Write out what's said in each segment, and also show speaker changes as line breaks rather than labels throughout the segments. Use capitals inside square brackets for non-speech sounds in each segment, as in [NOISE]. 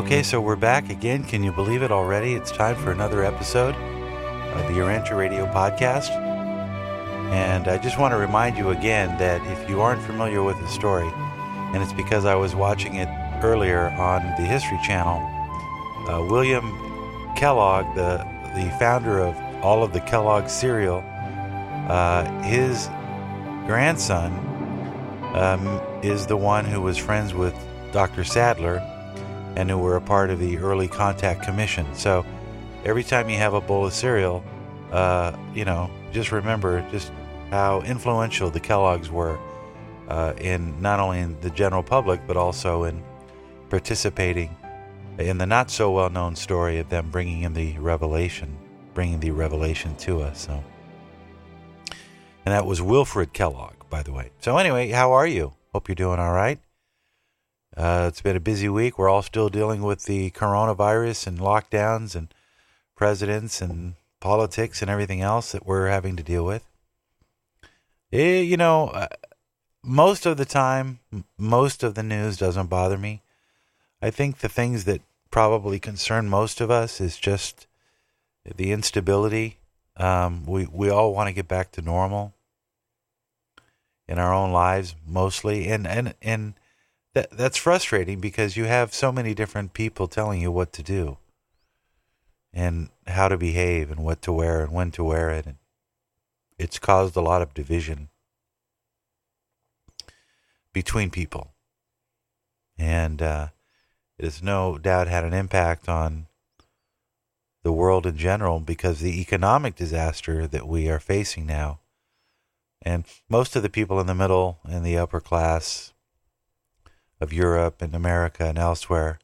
Okay, so we're back again. Can you believe it already? It's time for another episode of the Urantia Radio podcast. And I just want to remind you again that if you aren't familiar with the story, and it's because I was watching it earlier on the History Channel, uh, William Kellogg, the, the founder of all of the Kellogg cereal, uh, his grandson um, is the one who was friends with Dr. Sadler and who were a part of the early contact commission. So every time you have a bowl of cereal, uh, you know, just remember just how influential the Kellogg's were uh, in not only in the general public but also in participating in the not so well known story of them bringing in the revelation, bringing the revelation to us. So, and that was Wilfred Kellogg, by the way. So anyway, how are you? Hope you're doing all right. Uh, it's been a busy week. We're all still dealing with the coronavirus and lockdowns and presidents and politics and everything else that we're having to deal with. It, eh, you know, uh, most of the time, most of the news doesn't bother me. I think the things that probably concern most of us is just the instability. Um, we we all want to get back to normal in our own lives, mostly, and and and that that's frustrating because you have so many different people telling you what to do and how to behave and what to wear and when to wear it and it's caused a lot of division between people. And uh, it has no doubt had an impact on the world in general because the economic disaster that we are facing now and most of the people in the middle and the upper class of Europe and America and elsewhere,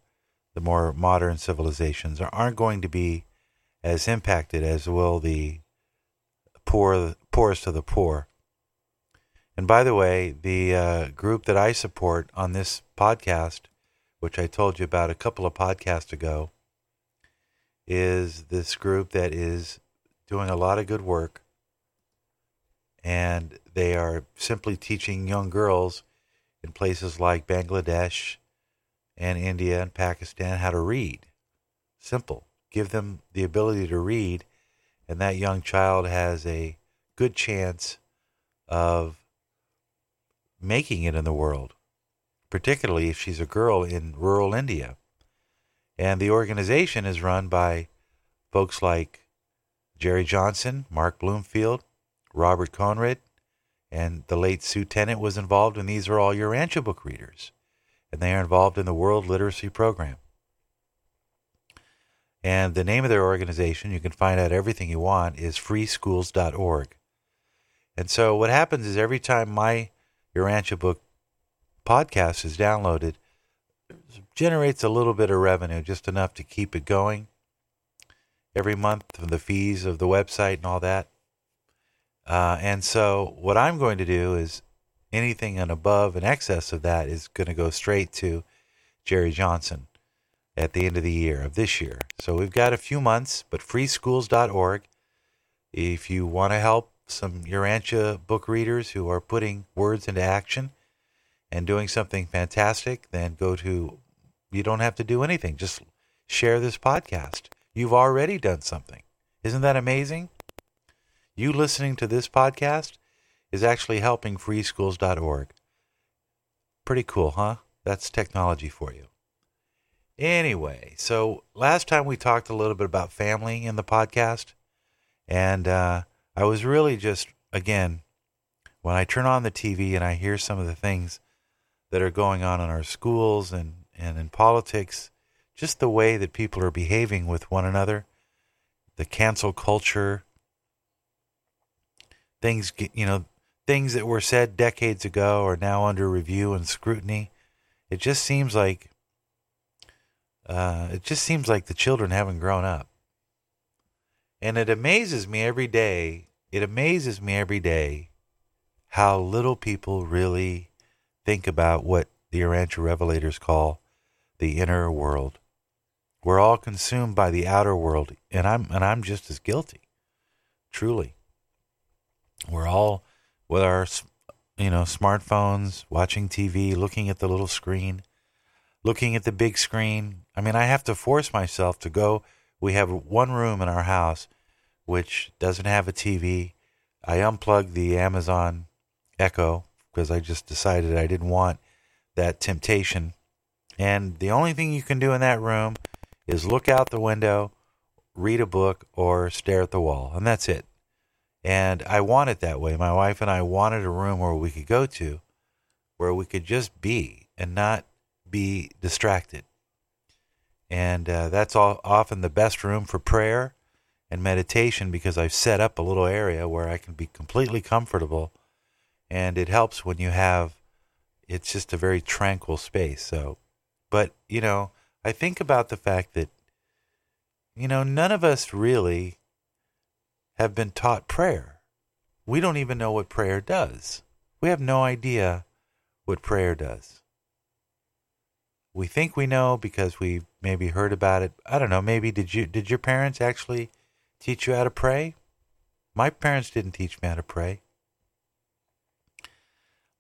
the more modern civilizations, aren't going to be as impacted as will the poor, poorest of the poor. And by the way, the uh, group that I support on this podcast, which I told you about a couple of podcasts ago, is this group that is doing a lot of good work. And they are simply teaching young girls in places like Bangladesh and India and Pakistan how to read. Simple. Give them the ability to read, and that young child has a good chance of making it in the world, particularly if she's a girl in rural India. And the organization is run by folks like Jerry Johnson, Mark Bloomfield, Robert Conrad, and the late Sue Tennant was involved, and these are all Urantia book readers, and they are involved in the World Literacy Program. And the name of their organization, you can find out everything you want, is freeschools.org. And so what happens is every time my Urantia book podcast is downloaded, generates a little bit of revenue, just enough to keep it going every month from the fees of the website and all that. Uh, and so what I'm going to do is anything and above and excess of that is going to go straight to Jerry Johnson at the end of the year of this year. So we've got a few months, but freeschools.org. If you want to help some Urantia book readers who are putting words into action and doing something fantastic, then go to, you don't have to do anything. Just share this podcast. You've already done something. Isn't that amazing? You listening to this podcast is actually helping freeschools.org. Pretty cool, huh? That's technology for you. Anyway, so last time we talked a little bit about family in the podcast, and uh, I was really just, again, when I turn on the TV and I hear some of the things that are going on in our schools and, and in politics, just the way that people are behaving with one another, the cancel culture, things you know things that were said decades ago are now under review and scrutiny. It just seems like uh, it just seems like the children haven't grown up, and it amazes me every day. It amazes me every day how little people really think about what the Urantia Revelators call the inner world. We're all consumed by the outer world, and I'm and I'm just as guilty, truly. We're all with our, you know, smartphones, watching TV, looking at the little screen, looking at the big screen. I mean, I have to force myself to go. We have one room in our house which doesn't have a TV. I unplugged the Amazon Echo because I just decided I didn't want that temptation. And the only thing you can do in that room is look out the window, read a book, or stare at the wall. And that's it. And I want it that way. My wife and I wanted a room where we could go to where we could just be and not be distracted. And uh, that's all, often the best room for prayer and meditation because I've set up a little area where I can be completely comfortable. And it helps when you have, it's just a very tranquil space. So, but, you know, I think about the fact that, you know, none of us really have been taught prayer. We don't even know what prayer does. We have no idea what prayer does we think we know because we maybe heard about it. I don't know. Maybe did you did your parents actually teach you how to pray? My parents didn't teach me how to pray.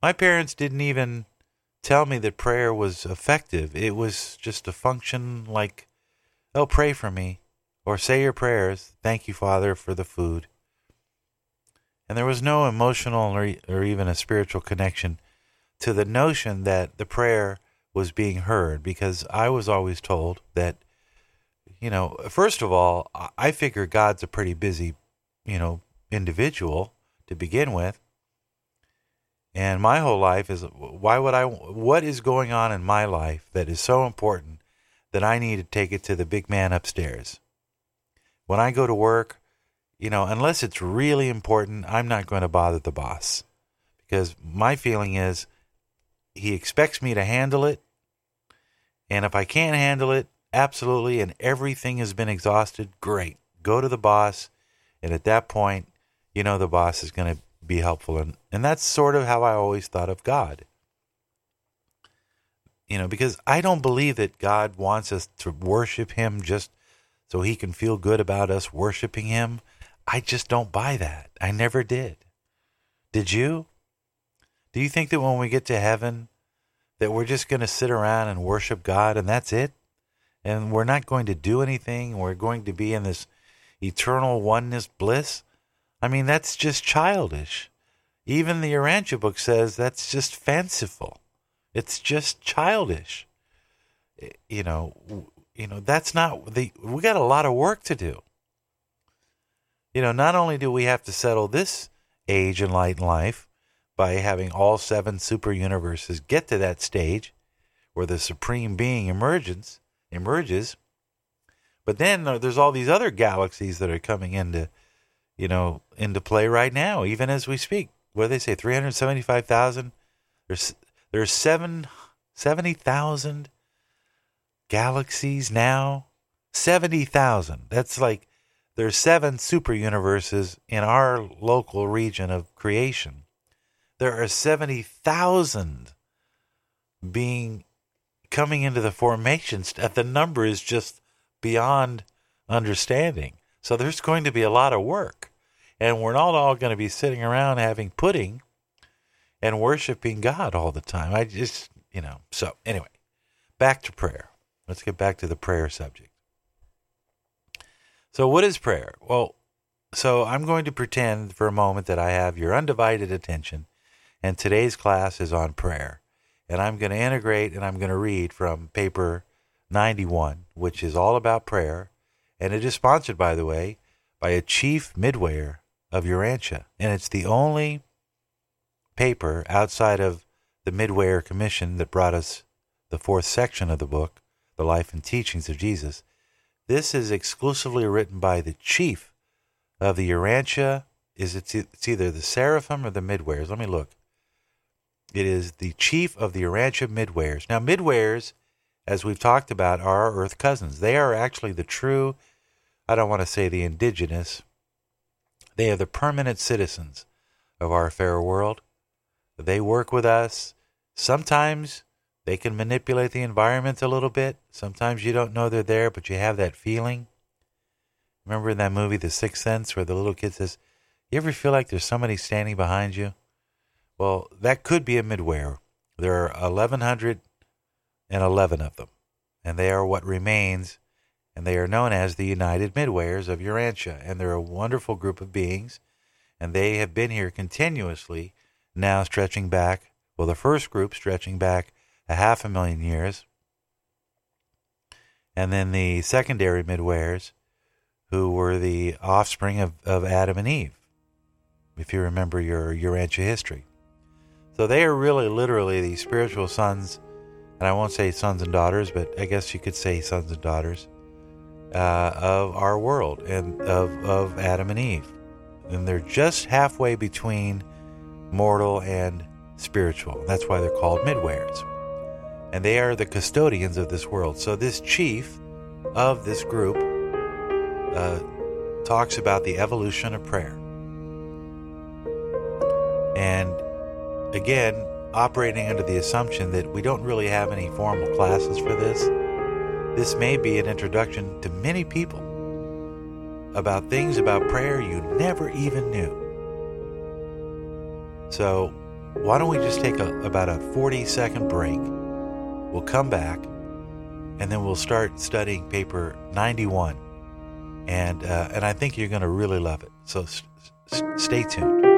My parents didn't even tell me that prayer was effective. It was just a function like, oh, pray for me or say your prayers. Thank you, Father, for the food. And there was no emotional or, or even a spiritual connection to the notion that the prayer was being heard because I was always told that, you know, first of all, I figure God's a pretty busy, you know, individual to begin with. And my whole life is why would I, what is going on in my life that is so important that I need to take it to the big man upstairs? When I go to work, you know, unless it's really important, I'm not going to bother the boss because my feeling is he expects me to handle it and if I can't handle it, absolutely, and everything has been exhausted, great. Go to the boss. And at that point, you know the boss is going to be helpful. And, and that's sort of how I always thought of God. You know, because I don't believe that God wants us to worship Him just so He can feel good about us worshiping Him. I just don't buy that. I never did. Did you? Do you think that when we get to heaven, that we're just going to sit around and worship God and that's it? And we're not going to do anything. We're going to be in this eternal oneness bliss. I mean, that's just childish. Even the Urantia book says that's just fanciful. It's just childish. You know, you know that's not the. We got a lot of work to do. You know, not only do we have to settle this age and light in life, by having all seven super universes get to that stage where the supreme being emerges emerges but then there's all these other galaxies that are coming into you know into play right now even as we speak what do they say 375,000 there's there's 7 70,000 galaxies now 70,000 that's like there's seven super universes in our local region of creation there are 70,000 being coming into the formation. The number is just beyond understanding. So there's going to be a lot of work. And we're not all going to be sitting around having pudding and worshiping God all the time. I just, you know. So, anyway, back to prayer. Let's get back to the prayer subject. So, what is prayer? Well, so I'm going to pretend for a moment that I have your undivided attention and today's class is on prayer. And I'm going to integrate and I'm going to read from paper 91, which is all about prayer. And it is sponsored, by the way, by a chief midwayer of Urantia. And it's the only paper outside of the Midwayer Commission that brought us the fourth section of the book, The Life and Teachings of Jesus. This is exclusively written by the chief of the Urantia. Is it's, it's either the Seraphim or the Midwayers? Let me look. It is the chief of the Urantia Midwayers. Now, Midwayers, as we've talked about, are our Earth cousins. They are actually the true, I don't want to say the indigenous, they are the permanent citizens of our fair world. They work with us. Sometimes they can manipulate the environment a little bit. Sometimes you don't know they're there, but you have that feeling. Remember in that movie, The Sixth Sense, where the little kid says, You ever feel like there's somebody standing behind you? Well, that could be a midwayer. There are 1,111 of them, and they are what remains, and they are known as the United Midwayers of Urantia, and they're a wonderful group of beings, and they have been here continuously, now stretching back, well, the first group stretching back a half a million years, and then the secondary Midwayers, who were the offspring of, of Adam and Eve, if you remember your Urantia history. So they are really literally the spiritual sons, and I won't say sons and daughters, but I guess you could say sons and daughters uh, of our world and of, of Adam and Eve. And they're just halfway between mortal and spiritual. That's why they're called midwayers. And they are the custodians of this world. So this chief of this group uh, talks about the evolution of prayer. And again, operating under the assumption that we don't really have any formal classes for this, this may be an introduction to many people about things about prayer you never even knew. So, why don't we just take a, about a 40 second break? We'll come back and then we'll start studying paper 91. And, uh, and I think you're going to really love it. So, s- s- stay tuned.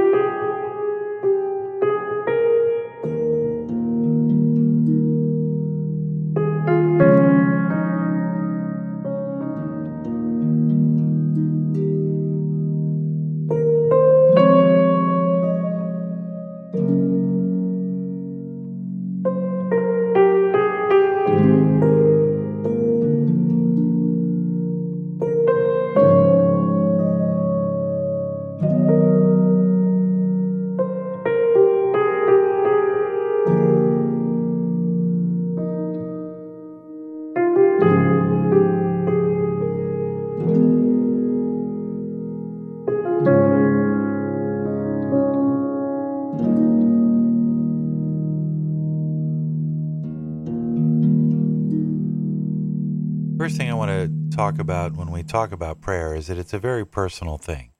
About when we talk about prayer is that it's a very personal thing.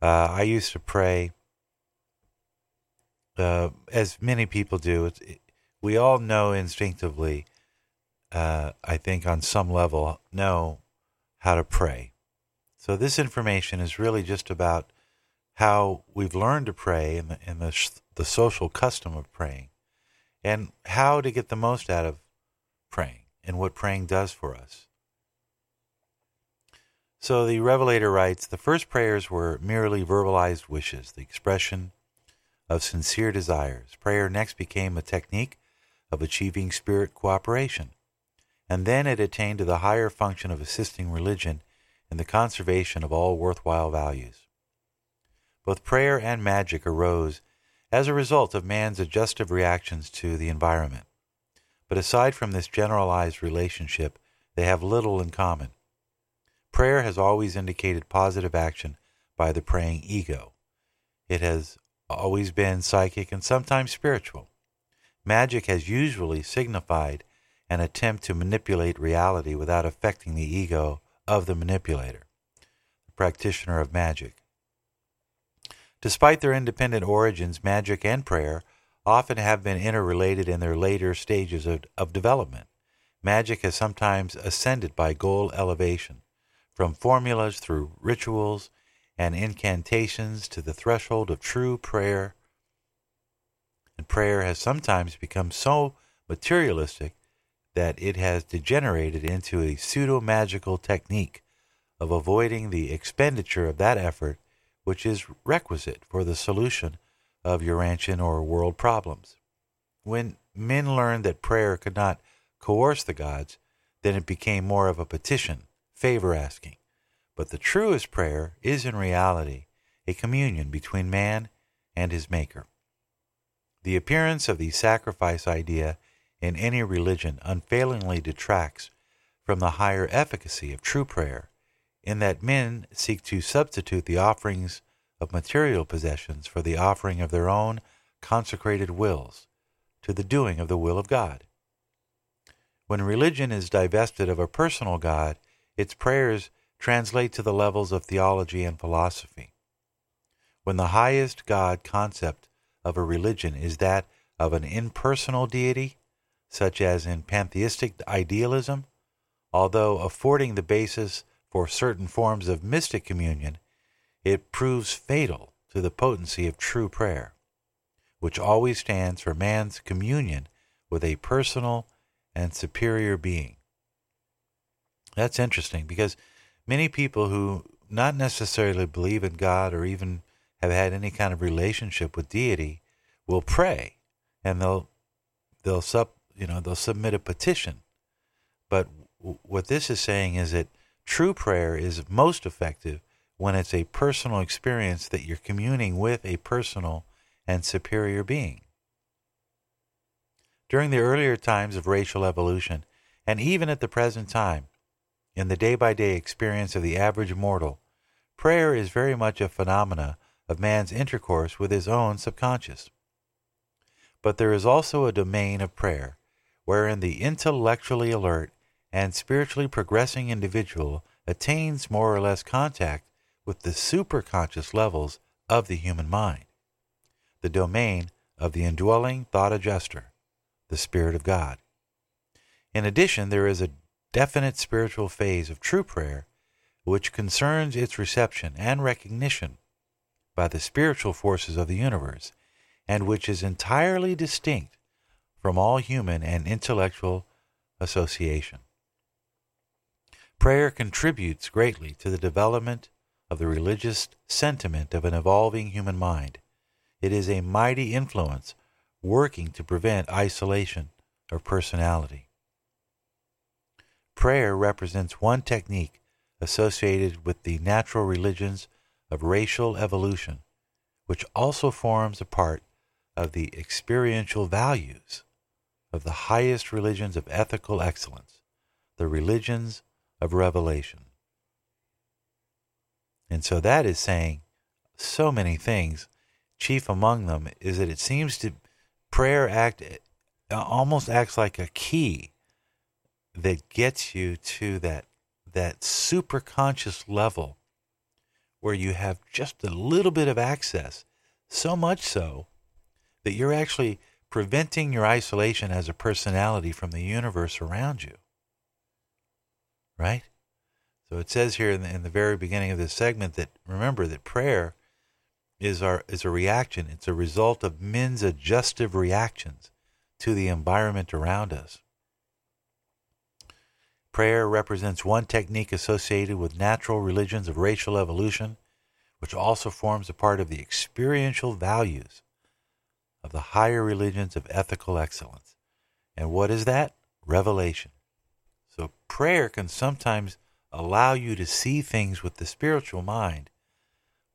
Uh, I used to pray, uh, as many people do. It, we all know instinctively, uh, I think on some level, know how to pray. So this information is really just about how we've learned to pray and the, and the, the social custom of praying, and how to get the most out of praying and what praying does for us. So the Revelator writes the first prayers were merely verbalized wishes, the expression of sincere desires. Prayer next became a technique of achieving spirit cooperation, and then it attained to the higher function of assisting religion in the conservation of all worthwhile values. Both prayer and magic arose as a result of man's adjustive reactions to the environment. But aside from this generalized relationship, they have little in common. Prayer has always indicated positive action by the praying ego. It has always been psychic and sometimes spiritual. Magic has usually signified an attempt to manipulate reality without affecting the ego of the manipulator, the practitioner of magic. Despite their independent origins, magic and prayer often have been interrelated in their later stages of, of development. Magic has sometimes ascended by goal elevation, from formulas through rituals and incantations to the threshold of true prayer. And prayer has sometimes become so materialistic that it has degenerated into a pseudo magical technique of avoiding the expenditure of that effort which is requisite for the solution of Urantian or world problems. When men learned that prayer could not coerce the gods, then it became more of a petition, favor asking. But the truest prayer is in reality a communion between man and his Maker. The appearance of the sacrifice idea in any religion unfailingly detracts from the higher efficacy of true prayer, in that men seek to substitute the offerings of material possessions for the offering of their own consecrated wills to the doing of the will of God. When religion is divested of a personal God, its prayers translate to the levels of theology and philosophy. When the highest God concept of a religion is that of an impersonal deity, such as in pantheistic idealism, although affording the basis for certain forms of mystic communion, it proves fatal to the potency of true prayer, which always stands for man's communion with a personal and superior being. That's interesting because many people who not necessarily believe in God or even have had any kind of relationship with deity will pray and they'll they'll sub you know they'll submit a petition. But w- what this is saying is that true prayer is most effective when it's a personal experience that you're communing with a personal and superior being. During the earlier times of racial evolution and even at the present time in the day by day experience of the average mortal prayer is very much a phenomena of man's intercourse with his own subconscious. But there is also a domain of prayer wherein the intellectually alert and spiritually progressing individual attains more or less contact with the superconscious levels of the human mind, the domain of the indwelling thought adjuster, the Spirit of God. In addition, there is a definite spiritual phase of true prayer which concerns its reception and recognition by the spiritual forces of the universe, and which is entirely distinct from all human and intellectual association. Prayer contributes greatly to the development of the religious sentiment of an evolving human mind. It is a mighty influence working to prevent isolation of personality. Prayer represents one technique associated with the natural religions of racial evolution, which also forms a part of the experiential values of the highest religions of ethical excellence, the religions of revelation. And so that is saying so many things. Chief among them is that it seems to prayer act almost acts like a key that gets you to that that super conscious level where you have just a little bit of access, so much so that you're actually preventing your isolation as a personality from the universe around you. Right? So it says here in the, in the very beginning of this segment that remember that prayer is our is a reaction. It's a result of men's adjustive reactions to the environment around us. Prayer represents one technique associated with natural religions of racial evolution, which also forms a part of the experiential values of the higher religions of ethical excellence. And what is that? Revelation. So prayer can sometimes allow you to see things with the spiritual mind,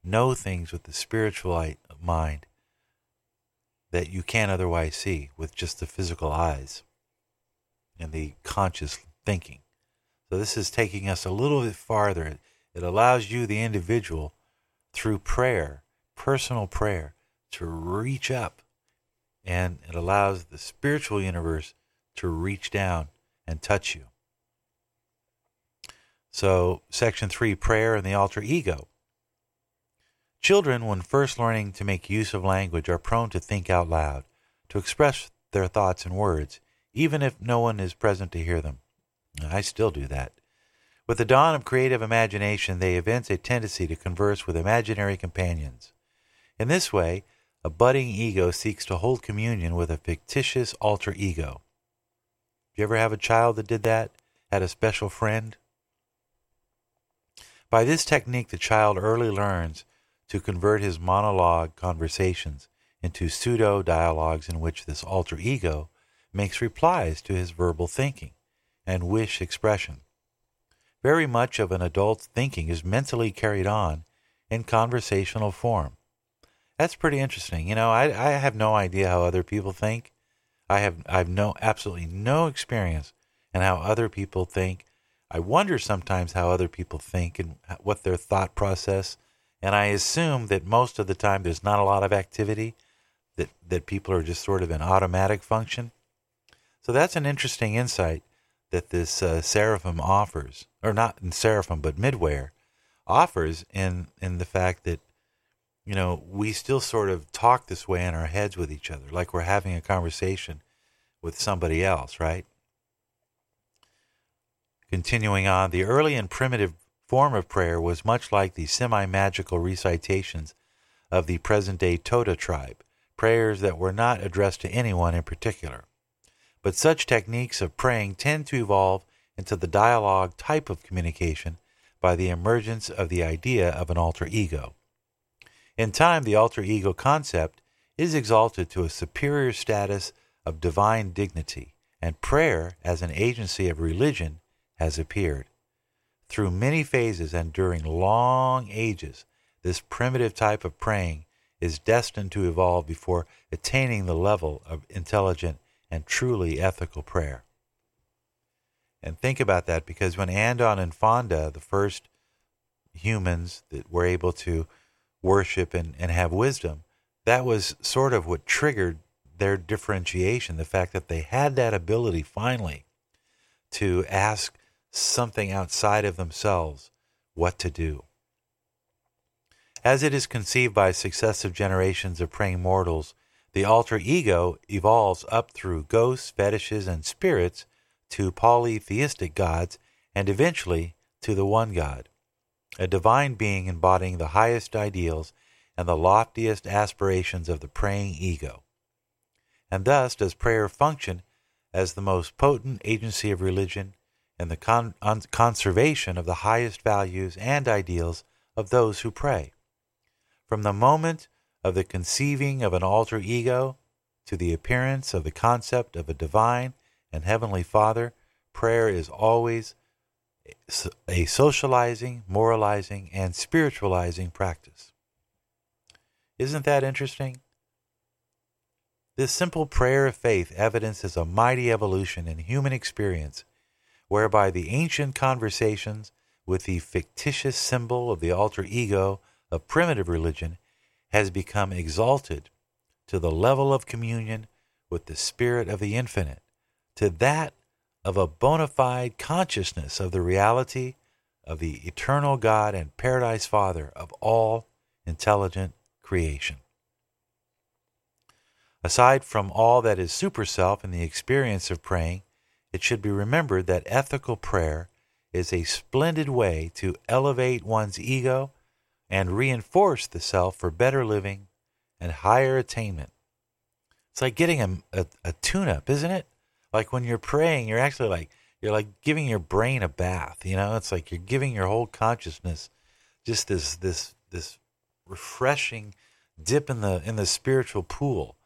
know things with the spiritual mind that you can't otherwise see with just the physical eyes and the conscious thinking. So this is taking us a little bit farther. It allows you, the individual, through prayer, personal prayer, to reach up. And it allows the spiritual universe to reach down and touch you. So, section three prayer and the alter ego. Children, when first learning to make use of language, are prone to think out loud, to express their thoughts in words, even if no one is present to hear them. I still do that. With the dawn of creative imagination, they evince a tendency to converse with imaginary companions. In this way, a budding ego seeks to hold communion with a fictitious alter ego. Did you ever have a child that did that? Had a special friend? By this technique, the child early learns to convert his monologue conversations into pseudo dialogues in which this alter ego makes replies to his verbal thinking and wish expression. Very much of an adult's thinking is mentally carried on in conversational form. That's pretty interesting. You know, I, I have no idea how other people think. I have I have no absolutely no experience in how other people think. I wonder sometimes how other people think and what their thought process. And I assume that most of the time there's not a lot of activity, that, that people are just sort of in automatic function. So that's an interesting insight that this uh, seraphim offers, or not in seraphim, but midwayer offers in in the fact that you know we still sort of talk this way in our heads with each other, like we're having a conversation with somebody else, right? Continuing on, the early and primitive form of prayer was much like the semi magical recitations of the present day Toda tribe, prayers that were not addressed to anyone in particular. But such techniques of praying tend to evolve into the dialogue type of communication by the emergence of the idea of an alter ego. In time, the alter ego concept is exalted to a superior status of divine dignity, and prayer as an agency of religion has appeared. Through many phases and during long ages, this primitive type of praying is destined to evolve before attaining the level of intelligent and truly ethical prayer. And think about that because when Andon and Fonta, the first humans that were able to worship and, and have wisdom, that was sort of what triggered their differentiation the fact that they had that ability finally to ask something outside of themselves what to do. As it is conceived by successive generations of praying mortals, the alter ego evolves up through ghosts, fetishes, and spirits to polytheistic gods and eventually to the one God, a divine being embodying the highest ideals and the loftiest aspirations of the praying ego. And thus does prayer function as the most potent agency of religion and the con- conservation of the highest values and ideals of those who pray. From the moment of the conceiving of an alter ego to the appearance of the concept of a divine and heavenly Father, prayer is always a socializing, moralizing, and spiritualizing practice. Isn't that interesting? This simple prayer of faith evidences a mighty evolution in human experience, whereby the ancient conversations with the fictitious symbol of the alter ego of primitive religion has become exalted to the level of communion with the Spirit of the infinite, to that of a bona fide consciousness of the reality of the eternal God and paradise Father of all intelligent creation. Aside from all that is super self in the experience of praying, it should be remembered that ethical prayer is a splendid way to elevate one's ego and reinforce the self for better living and higher attainment. It's like getting a, a, a tune up, isn't it? Like when you're praying, you're actually like, you're like giving your brain a bath, you know? It's like you're giving your whole consciousness just this, this, this refreshing dip in the, in the spiritual pool.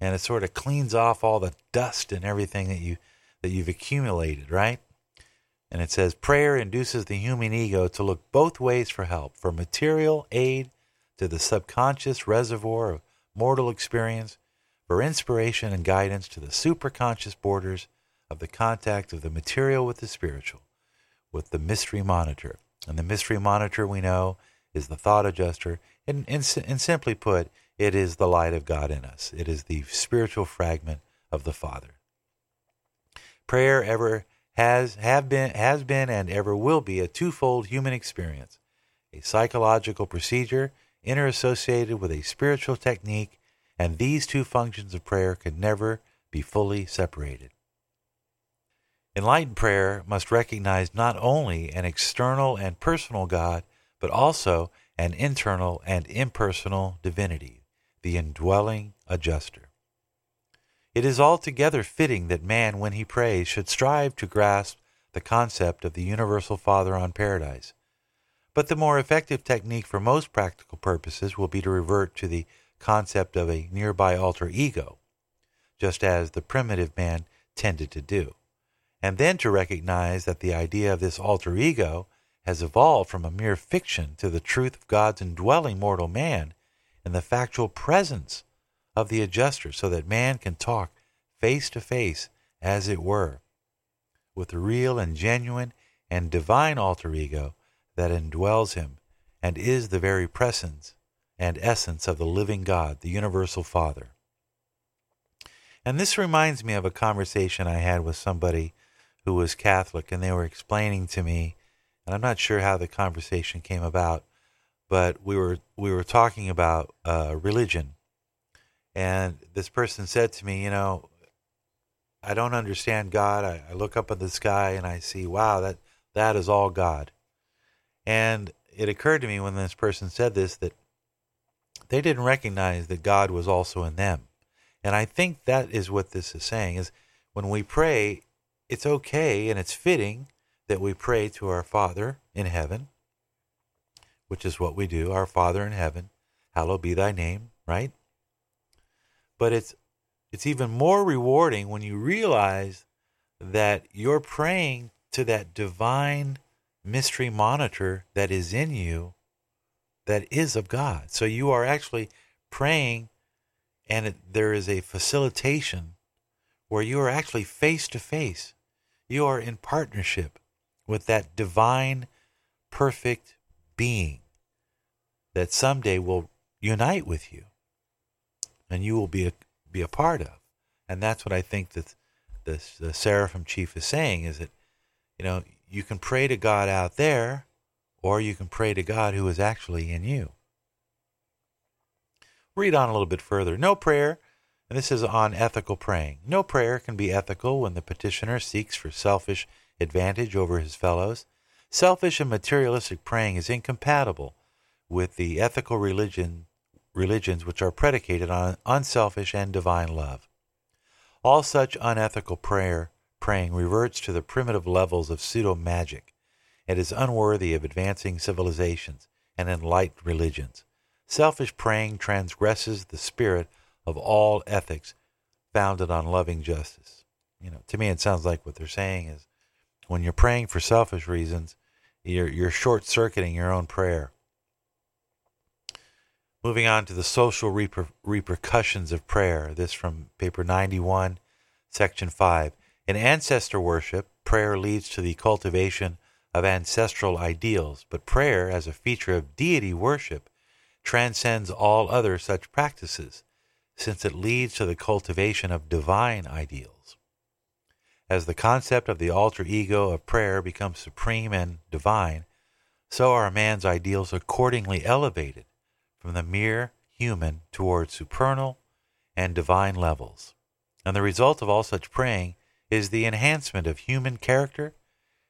And it sort of cleans off all the dust and everything that you, that you've accumulated, right? And it says prayer induces the human ego to look both ways for help, from material aid to the subconscious reservoir of mortal experience, for inspiration and guidance to the superconscious borders of the contact of the material with the spiritual, with the mystery monitor. And the mystery monitor we know is the thought adjuster. And, and, and simply put, it is the light of God in us. It is the spiritual fragment of the Father. Prayer ever has have been has been and ever will be a twofold human experience. A psychological procedure interassociated with a spiritual technique and these two functions of prayer can never be fully separated. Enlightened prayer must recognize not only an external and personal god but also an internal and impersonal divinity the indwelling adjuster it is altogether fitting that man, when he prays, should strive to grasp the concept of the universal Father on paradise. But the more effective technique for most practical purposes will be to revert to the concept of a nearby alter ego, just as the primitive man tended to do, and then to recognize that the idea of this alter ego has evolved from a mere fiction to the truth of God's indwelling mortal man in the factual presence of the adjuster so that man can talk face to face, as it were, with the real and genuine and divine alter ego that indwells him and is the very presence and essence of the living God, the universal Father. And this reminds me of a conversation I had with somebody who was Catholic, and they were explaining to me, and I'm not sure how the conversation came about, but we were we were talking about uh, religion and this person said to me, you know, I don't understand God. I, I look up at the sky and I see, wow, that that is all God. And it occurred to me when this person said this that they didn't recognize that God was also in them. And I think that is what this is saying is when we pray, it's okay and it's fitting that we pray to our Father in heaven, which is what we do, our Father in heaven, hallowed be thy name, right? But it's it's even more rewarding when you realize that you're praying to that divine mystery monitor that is in you that is of God. So you are actually praying, and it, there is a facilitation where you are actually face to face. You are in partnership with that divine, perfect being that someday will unite with you and you will be a, be a part of. And that's what I think that the, the seraphim chief is saying is that, you know, you can pray to God out there or you can pray to God who is actually in you. Read on a little bit further. No prayer, and this is on ethical praying. No prayer can be ethical when the petitioner seeks for selfish advantage over his fellows. Selfish and materialistic praying is incompatible with the ethical religion religions which are predicated on unselfish and divine love. All such unethical prayer praying reverts to the primitive levels of pseudo magic and is unworthy of advancing civilizations and enlightened religions. Selfish praying transgresses the spirit of all ethics founded on loving justice. You know, to me, it sounds like what they're saying is when you're praying for selfish reasons, you're, you're short circuiting your own prayer. Moving on to the social reper- repercussions of prayer. This from paper 91, section 5. In ancestor worship, prayer leads to the cultivation of ancestral ideals, but prayer, as a feature of deity worship, transcends all other such practices, since it leads to the cultivation of divine ideals. As the concept of the alter ego of prayer becomes supreme and divine, so are man's ideals accordingly elevated from the mere human towards supernal and divine levels. And the result of all such praying is the enhancement of human character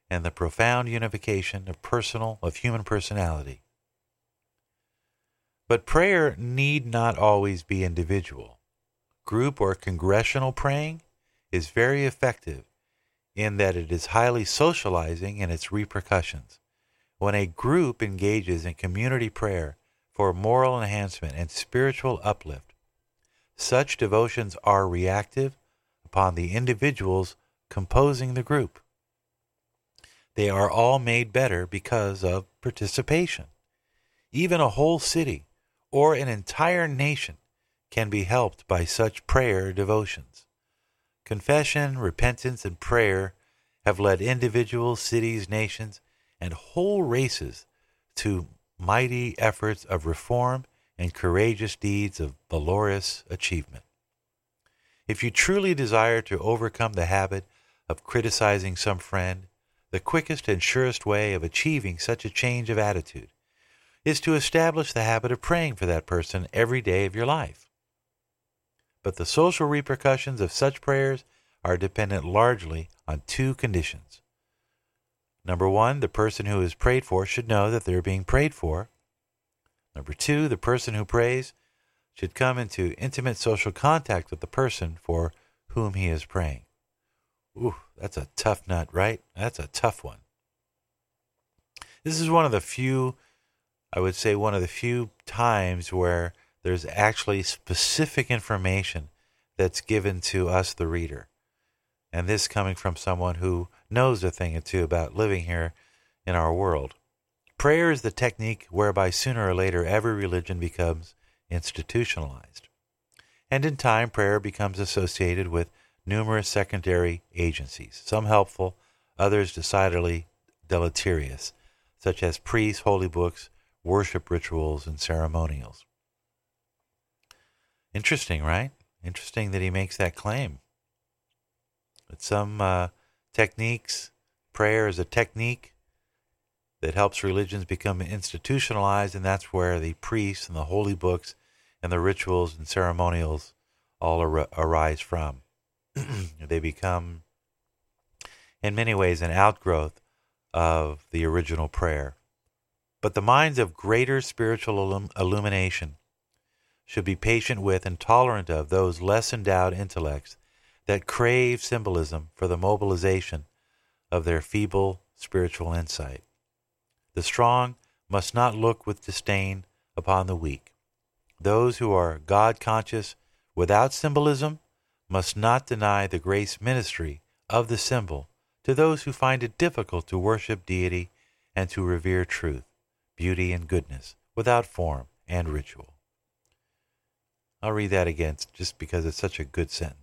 and the profound unification of personal of human personality. But prayer need not always be individual. Group or congressional praying is very effective in that it is highly socializing in its repercussions. When a group engages in community prayer, for moral enhancement and spiritual uplift. Such devotions are reactive upon the individuals composing the group. They are all made better because of participation. Even a whole city or an entire nation can be helped by such prayer devotions. Confession, repentance, and prayer have led individuals, cities, nations, and whole races to mighty efforts of reform and courageous deeds of valorous achievement. If you truly desire to overcome the habit of criticizing some friend, the quickest and surest way of achieving such a change of attitude is to establish the habit of praying for that person every day of your life. But the social repercussions of such prayers are dependent largely on two conditions Number one, the person who is prayed for should know that they're being prayed for. Number two, the person who prays should come into intimate social contact with the person for whom he is praying. Ooh, that's a tough nut, right? That's a tough one. This is one of the few, I would say, one of the few times where there's actually specific information that's given to us, the reader. And this coming from someone who knows a thing or two about living here in our world. Prayer is the technique whereby sooner or later every religion becomes institutionalized. And in time, prayer becomes associated with numerous secondary agencies, some helpful, others decidedly deleterious, such as priests, holy books, worship rituals, and ceremonials. Interesting, right? Interesting that he makes that claim. But some uh, techniques. Prayer is a technique that helps religions become institutionalized, and that's where the priests and the holy books and the rituals and ceremonials all ar- arise from. [CLEARS THROAT] they become, in many ways, an outgrowth of the original prayer. But the minds of greater spiritual illum- illumination should be patient with and tolerant of those less endowed intellects that crave symbolism for the mobilization of their feeble spiritual insight. The strong must not look with disdain upon the weak. Those who are God conscious without symbolism must not deny the grace ministry of the symbol to those who find it difficult to worship deity and to revere truth, beauty, and goodness without form and ritual. I'll read that again just because it's such a good sentence.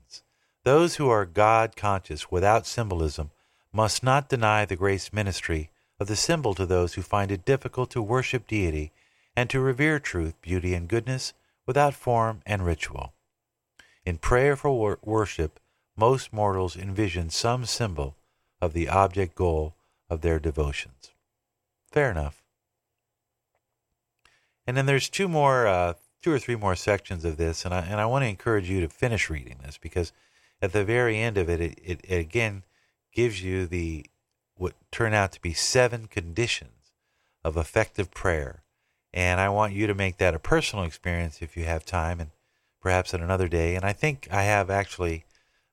Those who are God conscious without symbolism must not deny the grace ministry of the symbol to those who find it difficult to worship deity and to revere truth, beauty, and goodness without form and ritual. In prayer for wor- worship, most mortals envision some symbol of the object goal of their devotions. Fair enough. And then there's two more uh, two or three more sections of this, and I and I want to encourage you to finish reading this because at the very end of it, it, it, it again gives you the what turn out to be seven conditions of effective prayer, and I want you to make that a personal experience if you have time, and perhaps at another day. And I think I have actually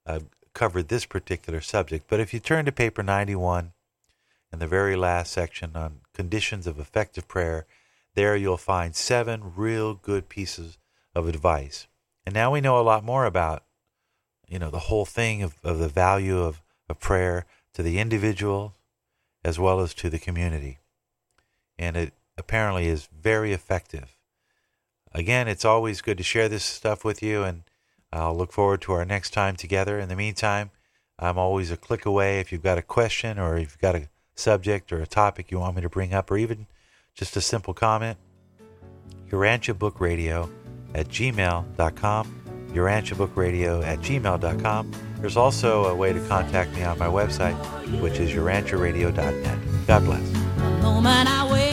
uh, covered this particular subject. But if you turn to paper 91 in the very last section on conditions of effective prayer there you'll find seven real good pieces of advice. And now we know a lot more about, you know, the whole thing of, of the value of, of prayer to the individual as well as to the community. And it apparently is very effective. Again, it's always good to share this stuff with you, and I'll look forward to our next time together. In the meantime, I'm always a click away if you've got a question or if you've got a subject or a topic you want me to bring up, or even just a simple comment. Urantia Book Radio at gmail.com. Urantia Book at gmail.com. There's also a way to contact me on my website, which is urantiaradio.net. God bless.